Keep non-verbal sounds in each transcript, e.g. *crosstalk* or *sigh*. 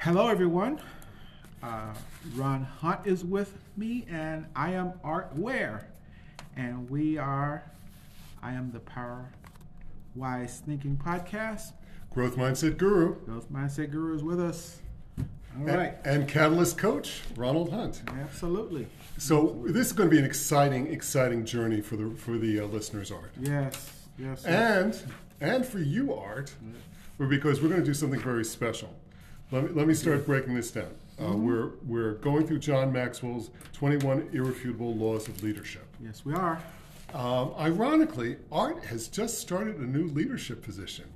Hello, everyone. Uh, Ron Hunt is with me, and I am Art Ware. And we are, I am the Power Wise Thinking Podcast. Growth Mindset Guru. Growth Mindset Guru is with us. All and, right. And Catalyst Coach, Ronald Hunt. Absolutely. So this is going to be an exciting, exciting journey for the for the uh, listeners, Art. Yes. Yes. yes. And and for you, Art, because we're going to do something very special. Let me, let me start breaking this down. Uh, Mm-hmm. we're, we're going through John Maxwell's 21 Irrefutable Laws of Leadership. Yes, we are. Um, ironically, Art has just started a new leadership position.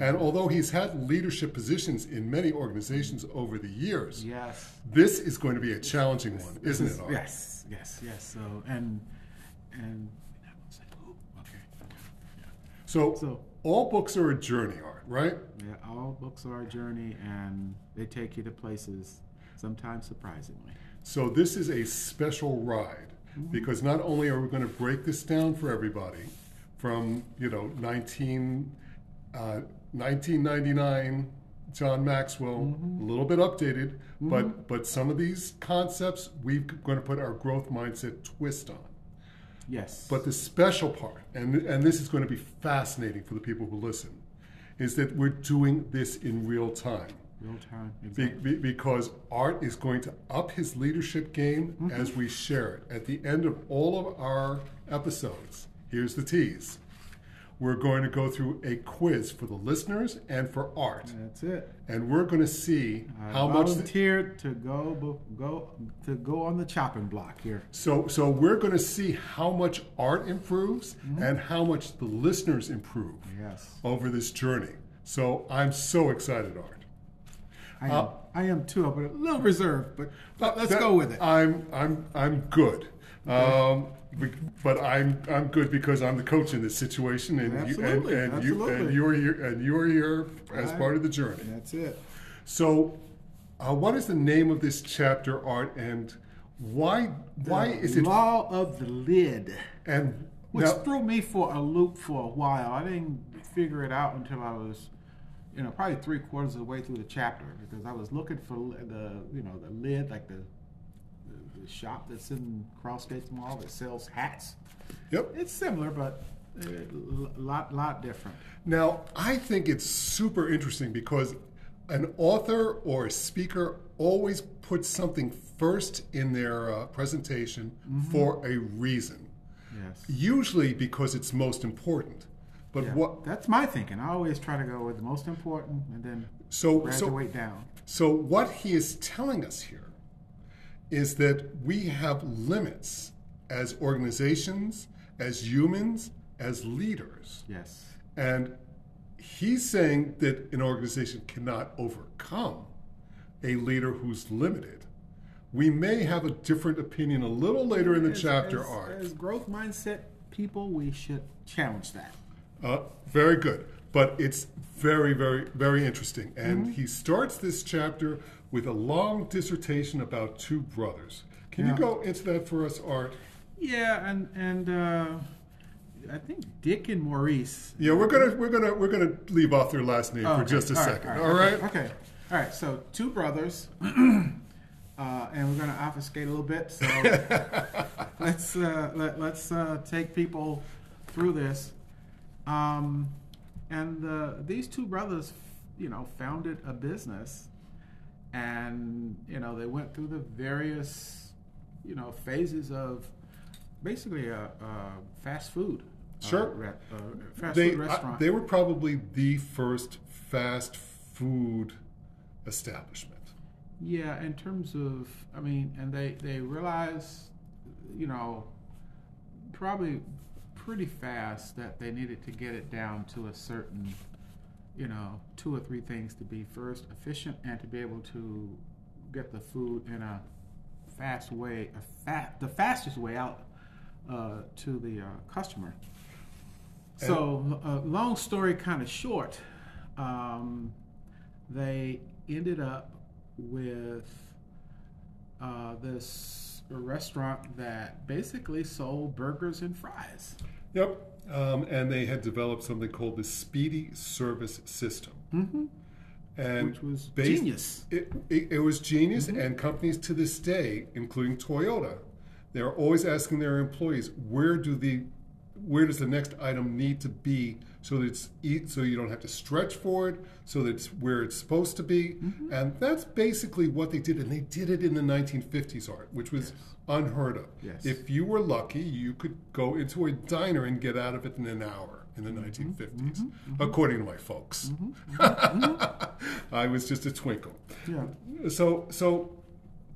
And although he's had leadership positions in many organizations over the years, Yes. this is going to be a challenging one, isn't it, Art? Yes. Yes. Yes. So and and okay. So, So- all books are a journey, Art, right? Yeah, all books are a journey, and they take you to places sometimes surprisingly. So this is a special ride mm-hmm. because not only are we going to break this down for everybody from you know 19, uh, 1999 John Maxwell, mm-hmm. a little bit updated, but mm-hmm. but some of these concepts we're going to put our growth mindset twist on. Yes. But the special part, and and this is going to be fascinating for the people who listen, is that we're doing this in real time. real time. Exactly. be, because Art is going to up his leadership game mm-hmm. as we share it. At the end of all of our episodes, here's the tease. We're going to go through a quiz for the listeners and for Art. That's it. And we're going to see I how much. volunteered to go go to go on the chopping block here. so, so we're going to see how much Art improves and how much the listeners improve Yes, over this journey. So I'm so excited, Art. I am. Uh, I am too, but a little reserved. But, but let's That- go with it. I'm I'm I'm good. Um, be- but I'm I'm good because I'm the coach in this situation, and Absolutely, you and, and you and you're here and you're here as part of the journey. That's it. So, uh, what is the name of this chapter, Art, and why why The is it law of the lid? and Which now, threw me for a loop for a while. I didn't figure it out until I was, you know, probably three quarters of the way through the chapter because I was looking for the, you know, the lid, like the shop that's in Crossgates Mall that sells hats. yep. It's similar, but a lot, lot different. Now, I think it's super interesting because an author or a speaker always puts something first in their uh, presentation Mm-hmm. for a reason. Yes. Usually because it's most important. But Yeah, what That's my thinking. I always try to go with the most important and then so so graduate down. so what he is telling us here is that we have limits as organizations, as humans, as leaders. Yes. And he's saying that an organization cannot overcome a leader who's limited. We may have a different opinion a little later in the As- chapter, as, Art. As growth mindset people, we should challenge that. Uh, very good. But it's very, very, very interesting. And Mm-hmm. he starts this chapter with a long dissertation about two brothers. Can Yeah. you go into that for us, Art? Yeah, and and uh, I think Dick and Maurice. Yeah, we're gonna we're gonna we're gonna leave off their last name Oh, for okay. just a All right, second. all All right. Okay. okay. All right. So two brothers, *clears throat* uh, and we're gonna obfuscate a little bit. So *laughs* let's uh, let, let's uh, take people through this. Um, and uh, these two brothers, you know, founded a business, and you know they went through the various, you know, phases of basically a, a fast food. uh, Sure. re- uh, fast They food uh, restaurant. they were probably the first fast food establishment. Yeah, in terms of, I mean, and they they realized, you know, probably pretty fast that they needed to get it down to a certain, you know, two or three things to be first efficient and to be able to get the food in a fast way, a fat, the fastest way out uh, to the uh, customer. So, uh, long story kind of short, um, they ended up with uh, this restaurant that basically sold burgers and fries. Yep. Um, and they had developed something called the Speedy Service System. Mm-hmm. and Which was based- genius. It, it, it was genius, and companies to this day, including Toyota, they're always asking their employees where do the where does the next item need to be so that it's eat so you don't have to stretch for it so that it's where it's supposed to be and that's basically what they did and they did it in the 1950s art which was unheard of Yes. if you were lucky you could go into a diner and get out of it in an hour in the 1950s according to my folks *laughs* i was just a twinkle Yeah. so so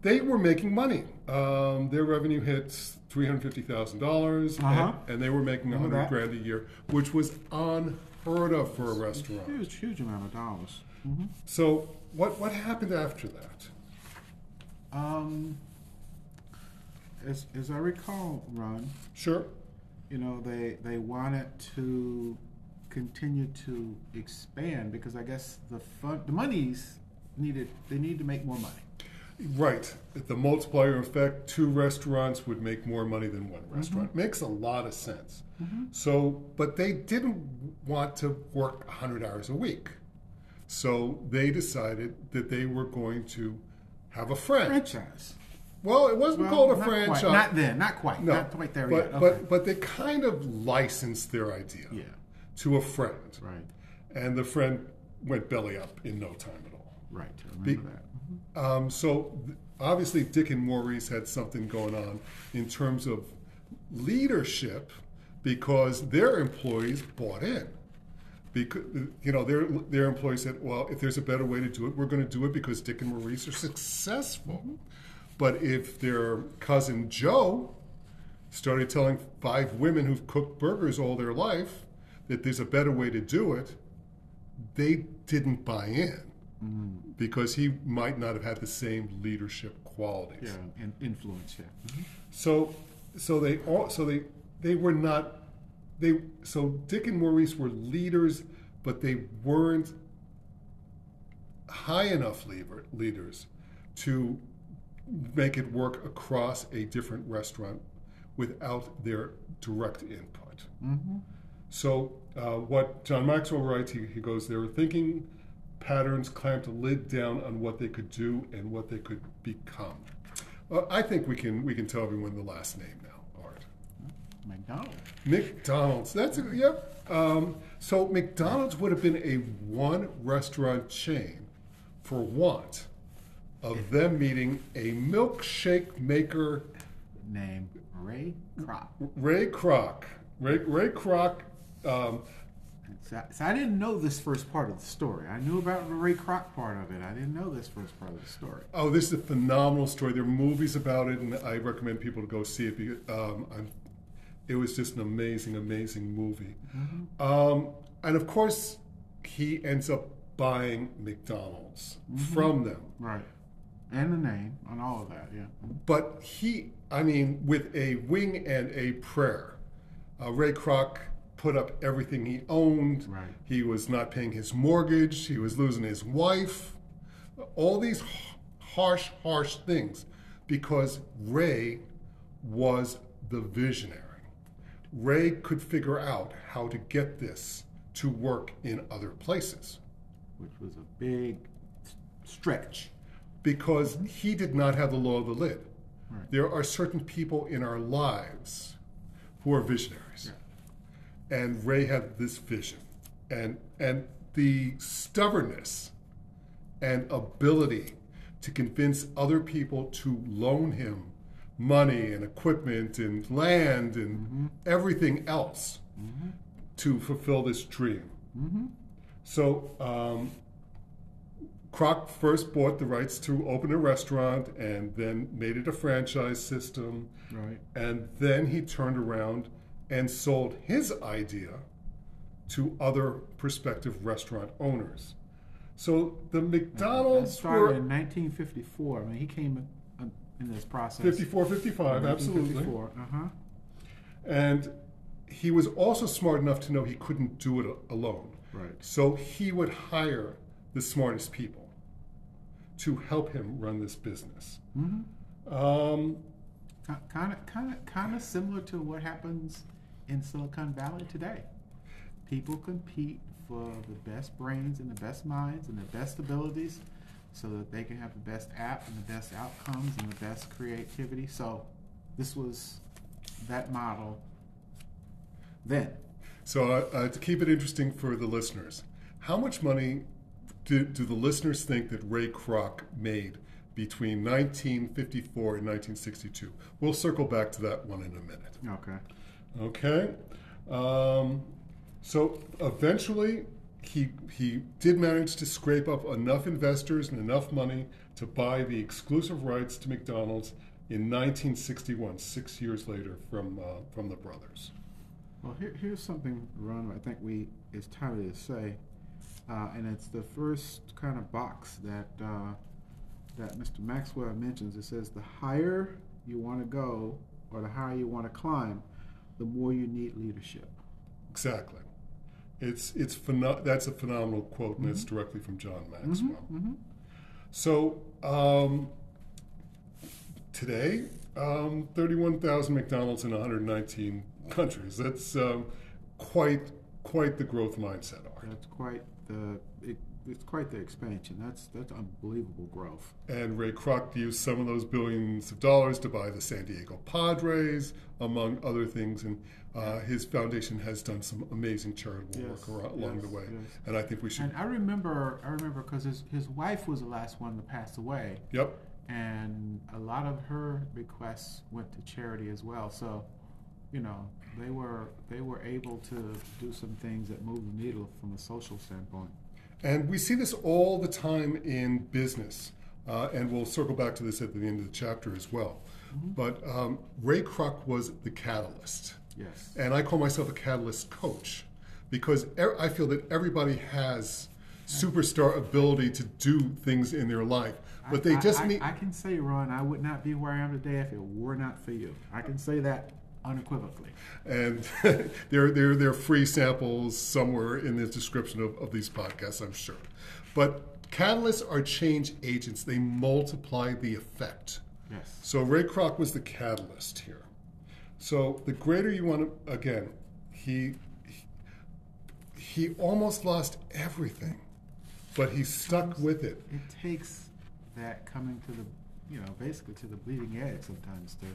they were making money. Um, their revenue hits three hundred fifty thousand dollars, Uh-huh. and, and they were making a hundred grand a year, which was unheard of for a restaurant. Huge, huge amount of dollars. hmm So what what happened after that? Um, as, as I recall, Ron, Sure. you know, they, they wanted to continue to expand because I guess the fun, the monies needed, they need to make more money. Right. The multiplier effect, two restaurants would make more money than one Mm-hmm. restaurant. Makes a lot of sense. So, but they didn't want to work 100 hours a week. So they decided that they were going to have a friend. Franchise. Well, it wasn't Well, called a not quite. franchise. Not then, not quite. no, Not quite there but, yet. Okay. But, but they kind of licensed their idea yeah, to a friend. right, And the friend went belly up in no time at all. right. I Be- remember that. Um, so obviously, Dick and Maurice had something going on in terms of leadership because their employees bought in. Because you know their their employees said, "Well, if there's a better way to do it, we're going to do it because Dick and Maurice are successful." But if their cousin Joe started telling five women who've cooked burgers all their life that there's a better way to do it, they didn't buy in because he might not have had the same leadership qualities. Yeah, and influence. Yeah. Mhm. So, so they all, so they they were not they so Dick and Maurice were leaders, but they weren't high enough leader, leaders to make it work across a different restaurant without their direct input. Mhm. So, uh, what John Maxwell writes, he, he goes, there were thinking patterns clamped a lid down on what they could do and what they could become. Uh, I think we can we can tell everyone the last name now, Art. McDonald's. McDonald's. That's a, yep. Um, so McDonald's would have been a one restaurant chain for want of them meeting a milkshake maker, named Ray Kroc. Ray Kroc. Ray, Ray Kroc. Um, So, so I didn't know this first part of the story. I knew about the Ray Kroc part of it. I didn't know this first part of the story. Oh, this is a phenomenal story. There are movies about it, and I recommend people to go see it. Because, um, I'm, it was just an amazing, amazing movie. Um, and of course, he ends up buying McDonald's from them. Right. And the name and all of that. Yeah. But he, I mean, with a wing and a prayer, uh, Ray Kroc put up everything he owned. Right. He was not paying his mortgage. He was losing his wife. All these h- harsh, harsh things because Ray was the visionary. Ray could figure out how to get this to work in other places Which was a big stretch. Because mm-hmm. he did not have the law of the lid. Right. There are certain people in our lives who are visionaries. And Ray had this vision. And and the stubbornness and ability to convince other people to loan him money and equipment and land and mm-hmm. everything else mm-hmm. to fulfill this dream. So um, Kroc first bought the rights to open a restaurant and then made it a franchise system. Right. And then he turned around and sold his idea to other prospective restaurant owners. So the That McDonald's started were in 1954. I mean, he came in, in this process. 54, 55, absolutely. Uh huh. And he was also smart enough to know he couldn't do it alone. Right. So he would hire the smartest people to help him run this business. Mm-hmm. Um, Kind of, kind of, kind of similar to what happens in Silicon Valley today. People compete for the best brains and the best minds and the best abilities so that they can have the best app and the best outcomes and the best creativity. So this was that model then. So, uh, uh, to keep it interesting for the listeners, how much money do, do the listeners think that Ray Kroc made between 1954 and 1962? We'll circle back to that one in a minute. Okay. Okay. Um, so eventually, he he did manage to scrape up enough investors and enough money to buy the exclusive rights to McDonald's in 1961, six years later from uh, from the brothers. Well, here, here's something, Ron, I think we it's timely to say, uh, and it's the first kind of box that uh, that Mr. Maxwell mentions. It says the higher you want to go, or the higher you want to climb, the more you need leadership. Exactly. It's it's pheno- that's a phenomenal quote, and it's directly from John Maxwell. Mm-hmm. So um, today, um, 31,000 McDonald's in 119 countries. That's um, quite quite the growth mindset, Art. That's quite the it, it's quite the expansion. That's that's unbelievable growth. And Ray Kroc used some of those billions of dollars to buy the San Diego Padres, among other things. And uh, his foundation has done some amazing charitable Yes, work ar- along the way. yes. And I think we should. And I remember I remember because his his wife was the last one to pass away. Yep. and a lot of her requests went to charity as well. So, you know, they were they were able to do some things that move the needle from a social standpoint. And we see this all the time in business. Uh, and we'll circle back to this at the end of the chapter as well. But um, Ray Kroc was the catalyst. Yes. And I call myself a catalyst coach because er- I feel that everybody has superstar ability to do things in their life. But they I- just I, need. I, can say, Ron, I would not be where I am today if it were not for you. I can say that unequivocally. and *laughs* there, there, there are free samples somewhere in the description of, of these podcasts, I'm sure. But catalysts are change agents, they multiply the effect. Yes. So Ray Kroc was the catalyst here. So the greater you want to, again, he, he he almost lost everything, but he stuck with it. It takes that coming to the, you know, basically to the bleeding edge sometimes to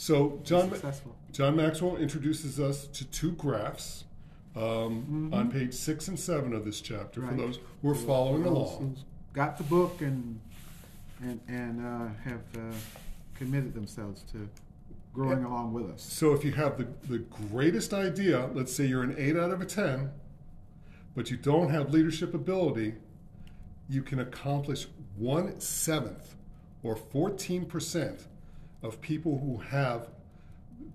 So John. John Maxwell introduces us to two graphs um, on page six and seven of this chapter for Mm-hmm. Those who are following Those along. Got the book and and and uh, have uh, committed themselves to growing Yeah. along with us. So if you have the, the greatest idea, let's say you're an eight out of a ten, but you don't have leadership ability, you can accomplish one seventh or fourteen percent of people who have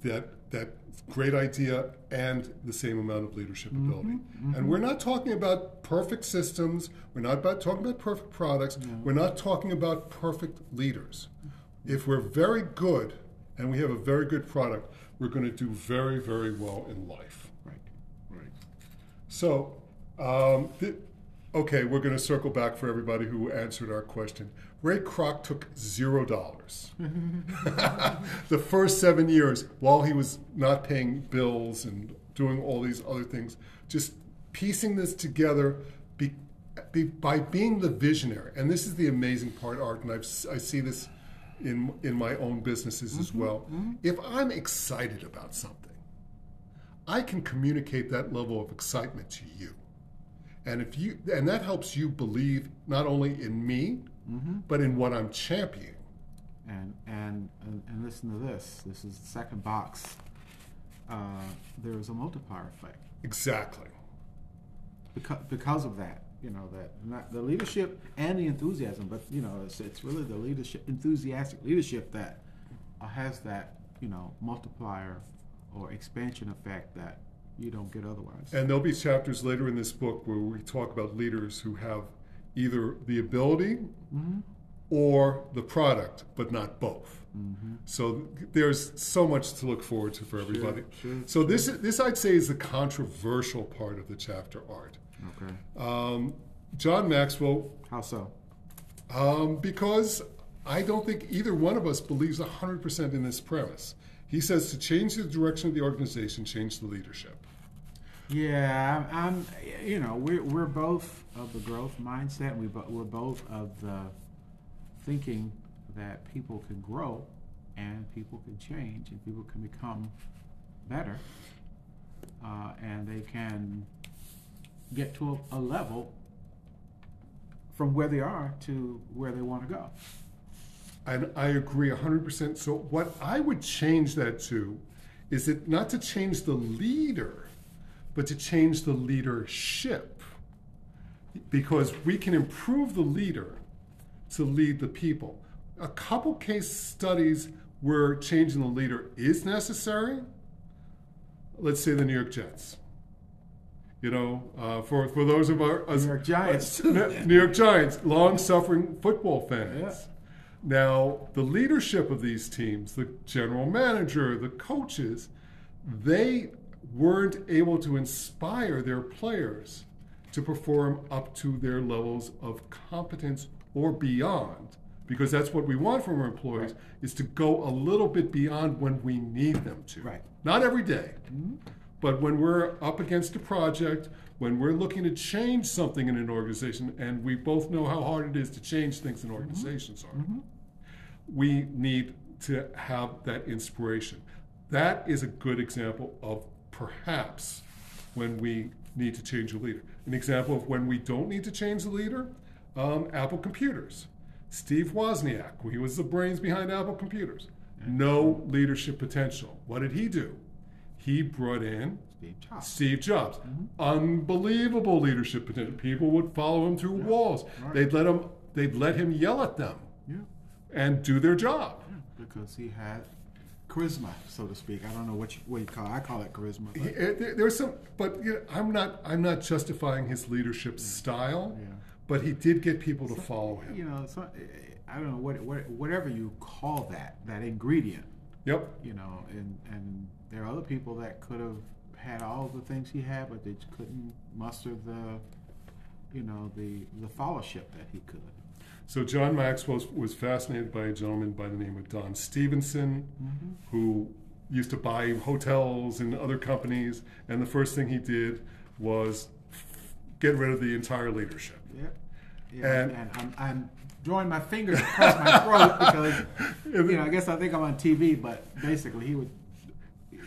that that great idea and the same amount of leadership ability. And we're not talking about perfect systems. We're not about talking about perfect products. We're not talking about perfect leaders. If we're very good and we have a very good product, we're going to do very, very well in life. Right. Right. So, um, th- okay, we're going to circle back for everybody who answered our question. Ray Kroc took zero dollars *laughs* the first seven years while he was not paying bills and doing all these other things, just piecing this together be, be, by being the visionary. And this is the amazing part, Art, and I've, I see this in, in my own businesses as mm-hmm, well. Mm-hmm. If I'm excited about something, I can communicate that level of excitement to you. And if you and that helps you believe not only in me, but in what I'm championing. And, and and and listen to this. This is the second box. Uh, there is a multiplier effect Exactly. because because of that. You know that not the leadership and the enthusiasm, but you know it's it's really the leadership, enthusiastic leadership that uh, has that you know multiplier or expansion effect that you don't get otherwise. And there'll be chapters later in this book where we talk about leaders who have either the ability or the product, but not both. So there's so much to look forward to for everybody. sure, so this this I'd say is the controversial part of the chapter art. okay, Um, John Maxwell how so? Um, because I don't think either one of us believes 100% in this premise. He says to change the direction of the organization, change the leadership. Yeah, I'm. You know, we're we're both of the growth mindset. We bo- we're both of the thinking that people can grow, and people can change, and people can become better, uh, and they can get to a, a level from where they are to where they want to go. And I agree 100%. So, what I would change that to is it not to change the leader, but to change the leadership. Because we can improve the leader to lead the people. A couple case studies where changing the leader is necessary. Let's say the New York Jets. You know, uh, for, for those of our us, New York Giants. *laughs* New York Giants, long suffering football fans. Yeah. Now, the leadership of these teams, the general manager, the coaches, they weren't able to inspire their players to perform up to their levels of competence or beyond because that's what we want from our employees is to go a little bit beyond when we need them to. Right. not every day, mm-hmm. but when we're up against a project when we're looking to change something in an organization and we both know how hard it is to change things in mm-hmm. organizations are mm-hmm. we need to have that inspiration. That is a good example of perhaps when we need to change a leader. An example of when we don't need to change the leader um, Apple Computers. Steve Wozniak, he was the brains behind Apple Computers. No leadership potential. What did he do? He brought in Steve Jobs. Steve Jobs. Unbelievable leadership potential. People would follow him through walls. Right. They'd let him they'd let him yell at them Yeah. and do their job. because he had charisma, so to speak. I don't know what you, what you call. It. I call it charisma. He- There's some, but you know, I'm not. I'm not justifying his leadership style, Yeah. but he did get people to follow him. you know, so, eh, I don't know what, what whatever you call that that ingredient. Yep. You know, and and there are other people that could have had all the things he had, but they just couldn't muster the, you know, the the fellowship that he could. So John Maxwell was, fascinated by a gentleman by the name of Don Stephenson, mm-hmm. who used to buy hotels and other companies, and the first thing he did was get rid of the entire leadership. Yeah. Yeah, And- and, I'm, I'm drawing my fingers across my throat because, *laughs* you know, I guess I think I'm on TV, but basically he would,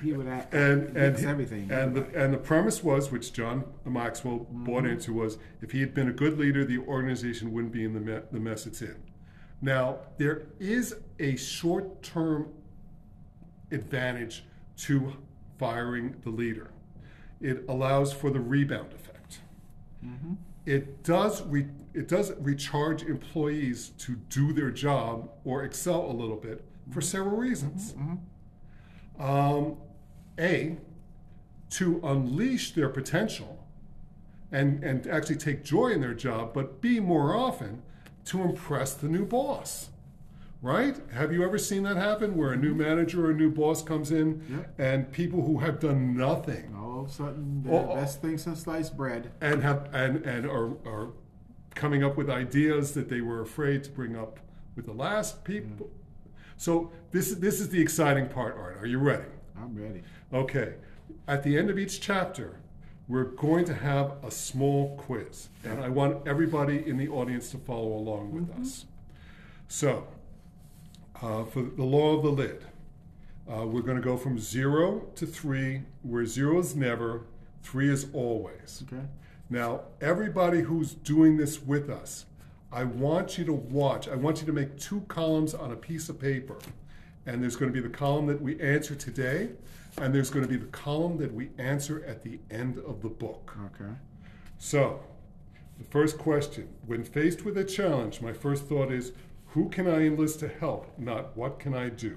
he would act, and and everything. And the, and the premise was, which John Maxwell bought mm-hmm. into, was if he had been a good leader, the organization wouldn't be in the me- the mess it's in. Now there is a short term advantage to firing the leader. It allows for the rebound effect. Mm-hmm. It does re- it does recharge employees to do their job or excel a little bit for mm-hmm. several reasons. Um, a, to unleash their potential and, and actually take joy in their job, but B, more often, to impress the new boss. Right? Have you ever seen that happen where a new mm-hmm. manager or a new boss comes in Yep. and people who have done nothing All of a sudden, the Oh, best thing since sliced bread. and have and, and are, are coming up with ideas that they were afraid to bring up with the last people. Mm-hmm. So this this is the exciting part, Art. Are you ready? I'm ready. Okay. At the end of each chapter, we're going to have a small quiz, and I want everybody in the audience to follow along with us. So, uh, for the law of the lid, uh, we're going to go from zero to three, where zero is never, three is always. Okay. Now, everybody who's doing this with us, I want you to watch. I want you to make two columns on a piece of paper. And there's going to be the column that we answer today, and there's going to be the column that we answer at the end of the book. Okay. So, the first question when faced with a challenge, my first thought is who can I enlist to help, not what can I do?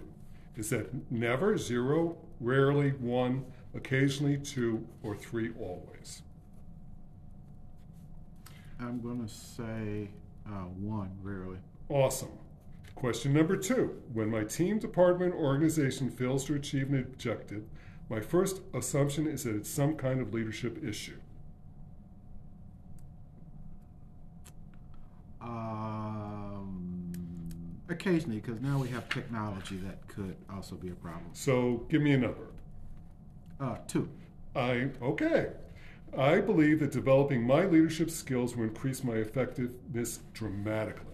Is that never, zero, rarely, one, occasionally, two, or three, always? I'm going to say uh, one, rarely. Awesome. Question number two. When my team, department, or organization fails to achieve an objective, my first assumption is that it's some kind of leadership issue. Um, occasionally, because now we have technology that could also be a problem. So give me a number. Uh, two. I okay. I believe that developing my leadership skills will increase my effectiveness dramatically.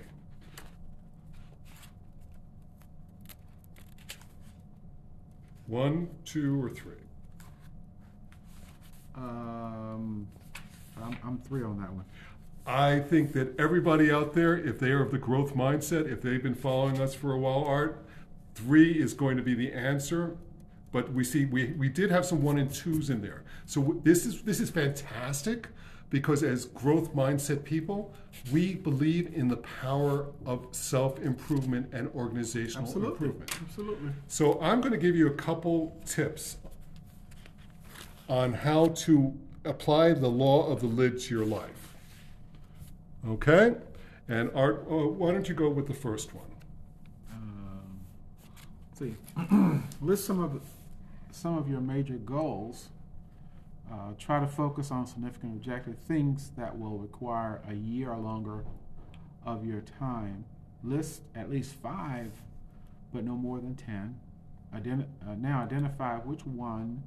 One, two, or three. Um, I'm, I'm three on that one. I think that everybody out there, if they are of the growth mindset, if they've been following us for a while, Art, three is going to be the answer. But we see we, we did have some one and twos in there. So this is this is fantastic because as growth mindset people, we believe in the power of self improvement and organizational Absolutely. improvement. Absolutely. So I'm going to give you a couple tips on how to apply the law of the lid to your life. Okay? And Art, uh, why don't you go with the first one? Um, let's see, *clears throat* list some of some of your major goals. Uh, try to focus on significant objective things that will require a year or longer of your time. List at least five, but no more than ten. Identi- uh, now identify which one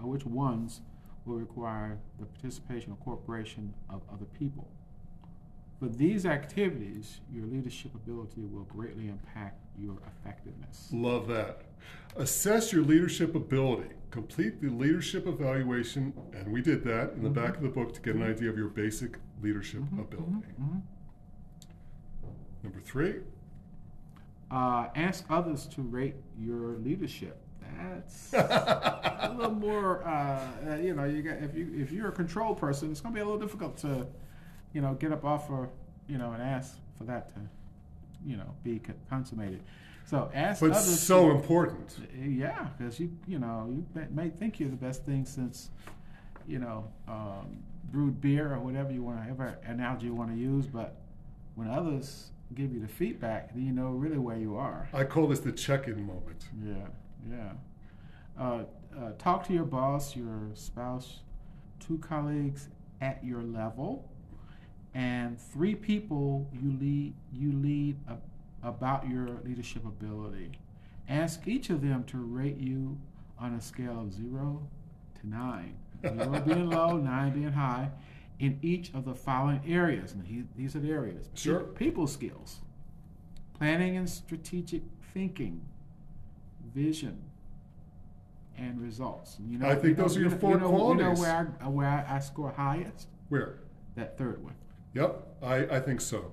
or which ones will require the participation or cooperation of other people. For these activities, your leadership ability will greatly impact your effectiveness. Love that. Assess your leadership ability. Complete the leadership evaluation, and we did that in the back of the book to get an idea of your basic leadership ability. Mhm. Number three, Uh, ask others to rate your leadership. That's *laughs* a little more. Uh, uh, you know, you got if you if you're a control person, it's going to be a little difficult to, you know, get up off of you know and ask for that to, you know, be consummated. So ask but others. so to- important. Yeah, because you you know you may- think you're the best thing since, you know, um, brewed beer or whatever you want to ever analogy you want to use. But when others give you the feedback, then you know really where you are. I call this the check-in moment. Yeah, yeah. Uh, uh, talk to your boss, your spouse, two colleagues at your level, and three people you lead. You lead a, about your leadership ability. Ask each of them to rate you on a scale of zero to nine. Zero *laughs* being low, nine being high, in each of the following areas. And he, these are the areas: Sure. people skills, planning and strategic thinking, vision, and results. You know, I think you know- those are your four you know, qualities. You know where I, where I, I score highest? Where? That third one. Yep, I, I think so.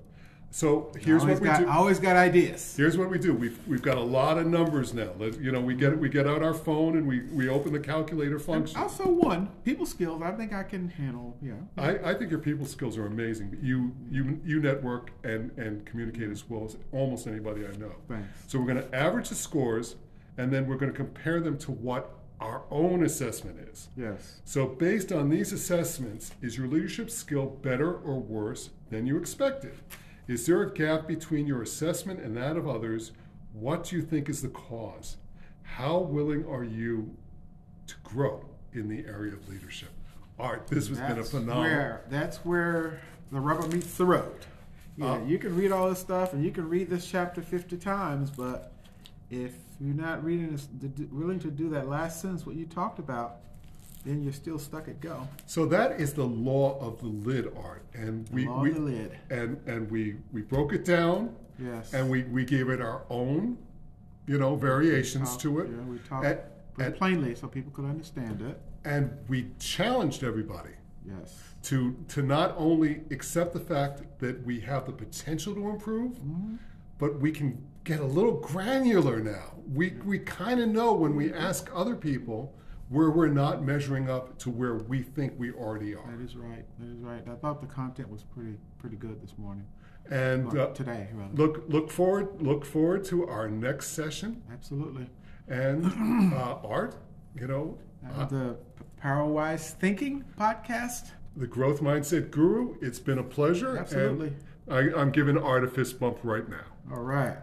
So here's what we got, do. I always got ideas. Here's what we do. We've, we've got a lot of numbers now. You know, we get we get out our phone and we, we open the calculator And function. also one people skills. I think I can handle. Yeah. I, I think your people skills are amazing. You you you network and, and communicate as well as almost anybody I know. Thanks. So we're going to average the scores, and then we're going to compare them to what our own assessment is. Yes. So based on these assessments, is your leadership skill better or worse than you expected? Is there a gap between your assessment and that of others? What do you think is the cause? How willing are you to grow in the area of leadership? All right, this has been a phenomenal. Where, that's where the rubber meets the road. Yeah, Uh, you can read all this stuff and you can read this chapter 50 times, but if you're not reading this, willing to do that last sentence, what you talked about, then you're still stuck at go. So that is the law of the lid, Art, and we, Law of we the lid. and and we we broke it down, Yes. and we we gave it our own, you know, variations Talked- to it. Yeah, we talked And- and- plainly so people could understand it. and we challenged everybody Yes. to to not only accept the fact that we have the potential to improve, Mm-hmm. but we can get a little granular now. We we kind of know when we ask other people where we're not measuring up to where we think we already are. That is right. That is right. I thought the content was pretty pretty good this morning. And uh, today, rather. look look forward look forward to our next session Absolutely. and *clears throat* uh, art. You know, Uh, the Powerwise Thinking podcast. the growth mindset guru. It's been a pleasure. Absolutely. I, I'm giving Art a fist bump right now. All right.